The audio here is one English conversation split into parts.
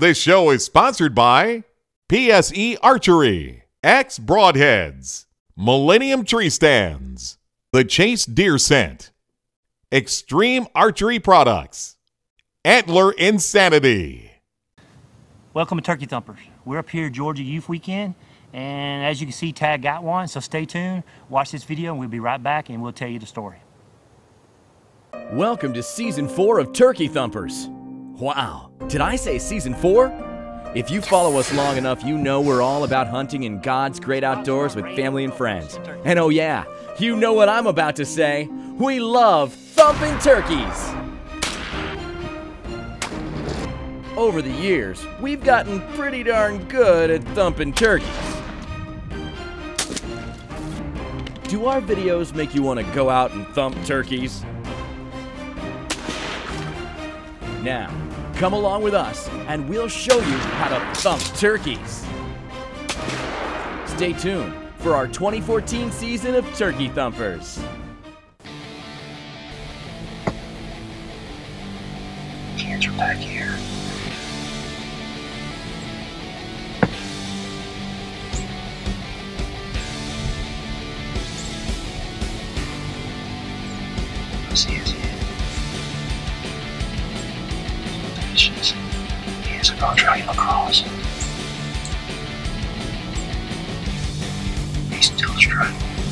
This show is sponsored by PSE Archery, X Broadheads, Millennium Tree Stands, The Chase Deer Scent, Extreme Archery Products, Antler Insanity. Welcome to Turkey Thumpers. We're up here Georgia Youth Weekend, and as you can see, Tag got one, so stay tuned, watch this video, and we'll be right back and we'll tell you the story. Welcome to season four of Turkey Thumpers. Wow, did I say season four? If you follow us long enough, you know we're all about hunting in God's great outdoors with family and friends. And oh, yeah, you know what I'm about to say. We love thumping turkeys. Over the years, we've gotten pretty darn good at thumping turkeys. Do our videos make you want to go out and thump turkeys? Now, come along with us and we'll show you how to thump turkeys. Stay tuned for our 2014 season of Turkey Thumpers. Are back here. Going to drag across. He's still struggling.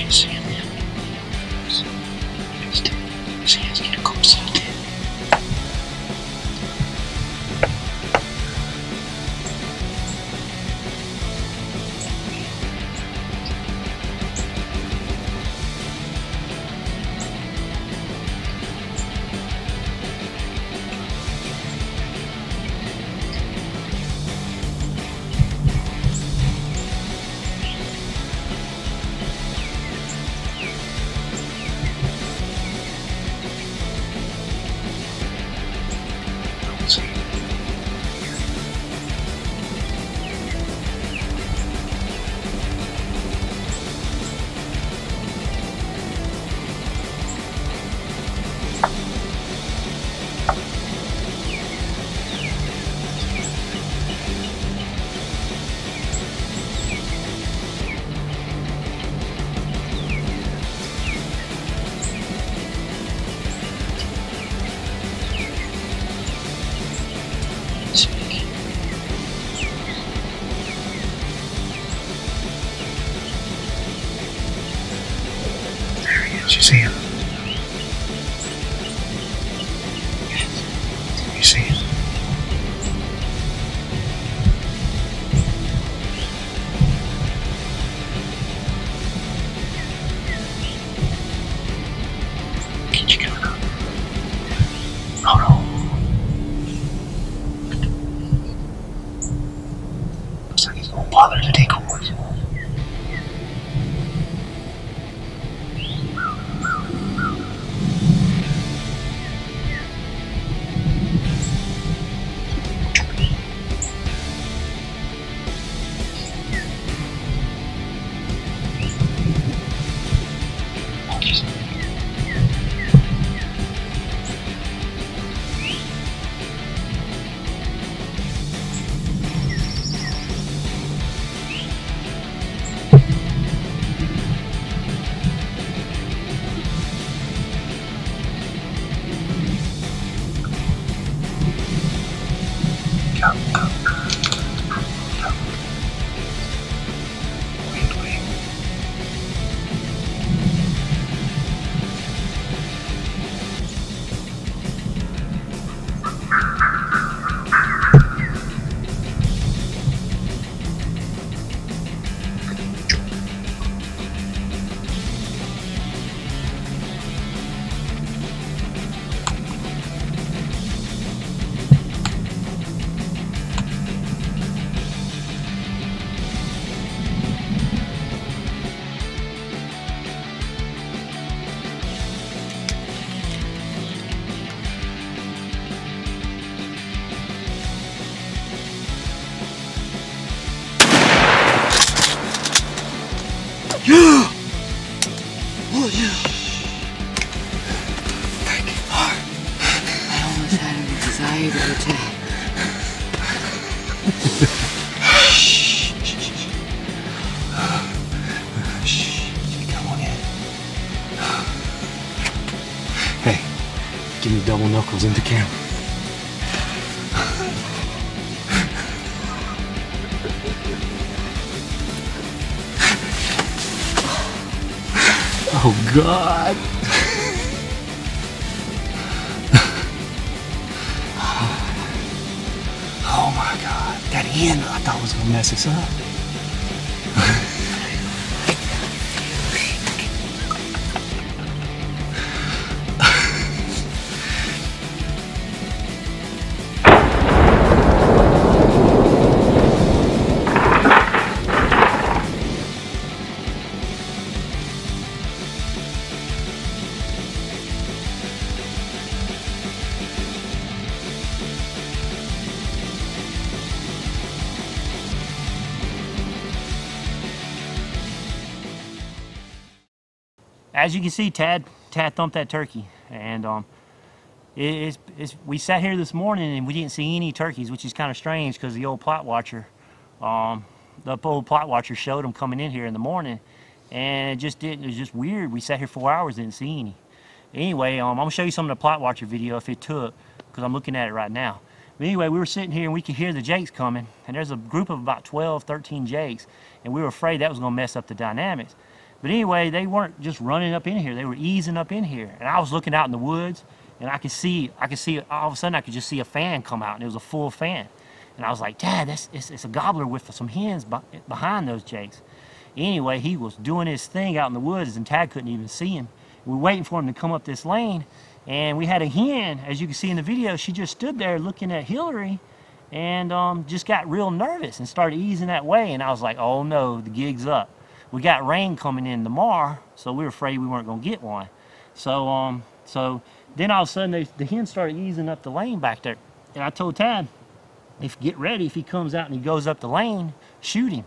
You see him? Like he's gonna decoys. Oh yeah. Thank you. I almost had a desire to attack. Come on in. Hey, give me double knuckles in the camera. God. Oh my God. That hen I thought was gonna mess us up. As you can see, Tad Tad thumped that turkey, and um, it, it's, it's, we sat here this morning and we didn't see any turkeys, which is kind of strange because the old plot watcher, um, the old plot watcher showed them coming in here in the morning, and it just didn't. It was just weird. We sat here four hours, didn't see any. Anyway, um, I'm gonna show you some of the plot watcher video if it took, because I'm looking at it right now. But anyway, we were sitting here and we could hear the jakes coming, and there's a group of about 12, 13 jakes, and we were afraid that was gonna mess up the dynamics. But anyway, they weren't just running up in here; they were easing up in here. And I was looking out in the woods, and I could see, I could see, all of a sudden, I could just see a fan come out, and it was a full fan. And I was like, Dad, that's it's, it's a gobbler with some hens behind those jakes. Anyway, he was doing his thing out in the woods, and Tad couldn't even see him. We were waiting for him to come up this lane, and we had a hen, as you can see in the video. She just stood there looking at Hillary, and um, just got real nervous and started easing that way. And I was like, oh no, the gig's up. We got rain coming in tomorrow, so we were afraid we weren't gonna get one. So um, so then all of a sudden they, the hen started easing up the lane back there, and I told Tad, if get ready, if he comes out and he goes up the lane, shoot him.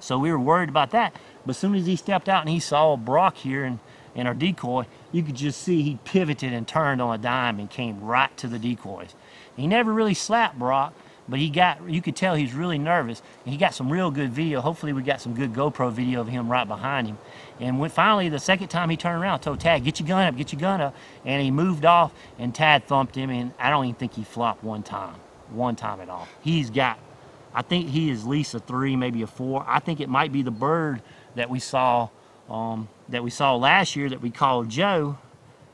So we were worried about that. But as soon as he stepped out and he saw Brock here and, and our decoy, you could just see he pivoted and turned on a dime and came right to the decoys. He never really slapped Brock, but he got you could tell he's really nervous. And he got some real good video. Hopefully we got some good GoPro video of him right behind him. And when finally the second time he turned around, I told Tad, get your gun up, get your gun up. And he moved off and Tad thumped him and I don't even think he flopped one time. One time at all. He's got I think he is at least a three, maybe a four. I think it might be the bird that we saw um, that we saw last year that we called Joe,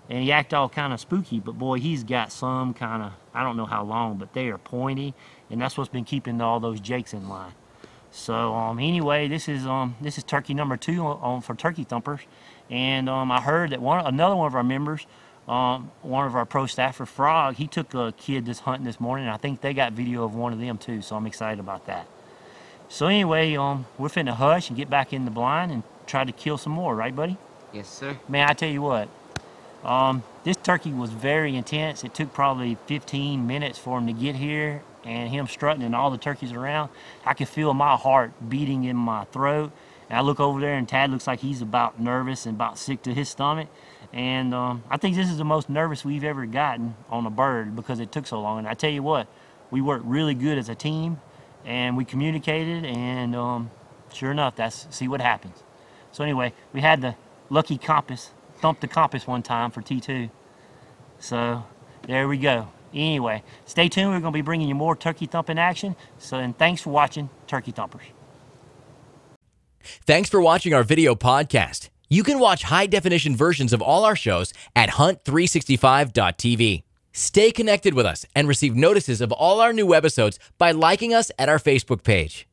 and he acted all kind of spooky. But boy, he's got some kind of I don't know how long, but they are pointy, and that's what's been keeping all those jakes in line. So um, anyway, this is um, this is turkey number two on, for turkey thumpers, and um, I heard that one another one of our members, um, one of our pro staffer Frog, he took a kid this hunting this morning. And I think they got video of one of them too, so I'm excited about that. So anyway, um, we're finna hush and get back in the blind and try to kill some more, right, buddy? Yes, sir. Man, I tell you what, um, this turkey was very intense. It took probably 15 minutes for him to get here, and him strutting and all the turkeys around. I could feel my heart beating in my throat. And I look over there, and Tad looks like he's about nervous and about sick to his stomach. And um, I think this is the most nervous we've ever gotten on a bird because it took so long. And I tell you what, we worked really good as a team, and we communicated, and um, sure enough, that's see what happens. So anyway, we had the lucky compass, thumped the compass one time for T2. So there we go. Anyway, stay tuned. We're going to be bringing you more turkey thumping action. So, and thanks for watching Turkey Thumpers. Thanks for watching our video podcast. You can watch high definition versions of all our shows at hunt365.tv. Stay connected with us and receive notices of all our new episodes by liking us at our Facebook page.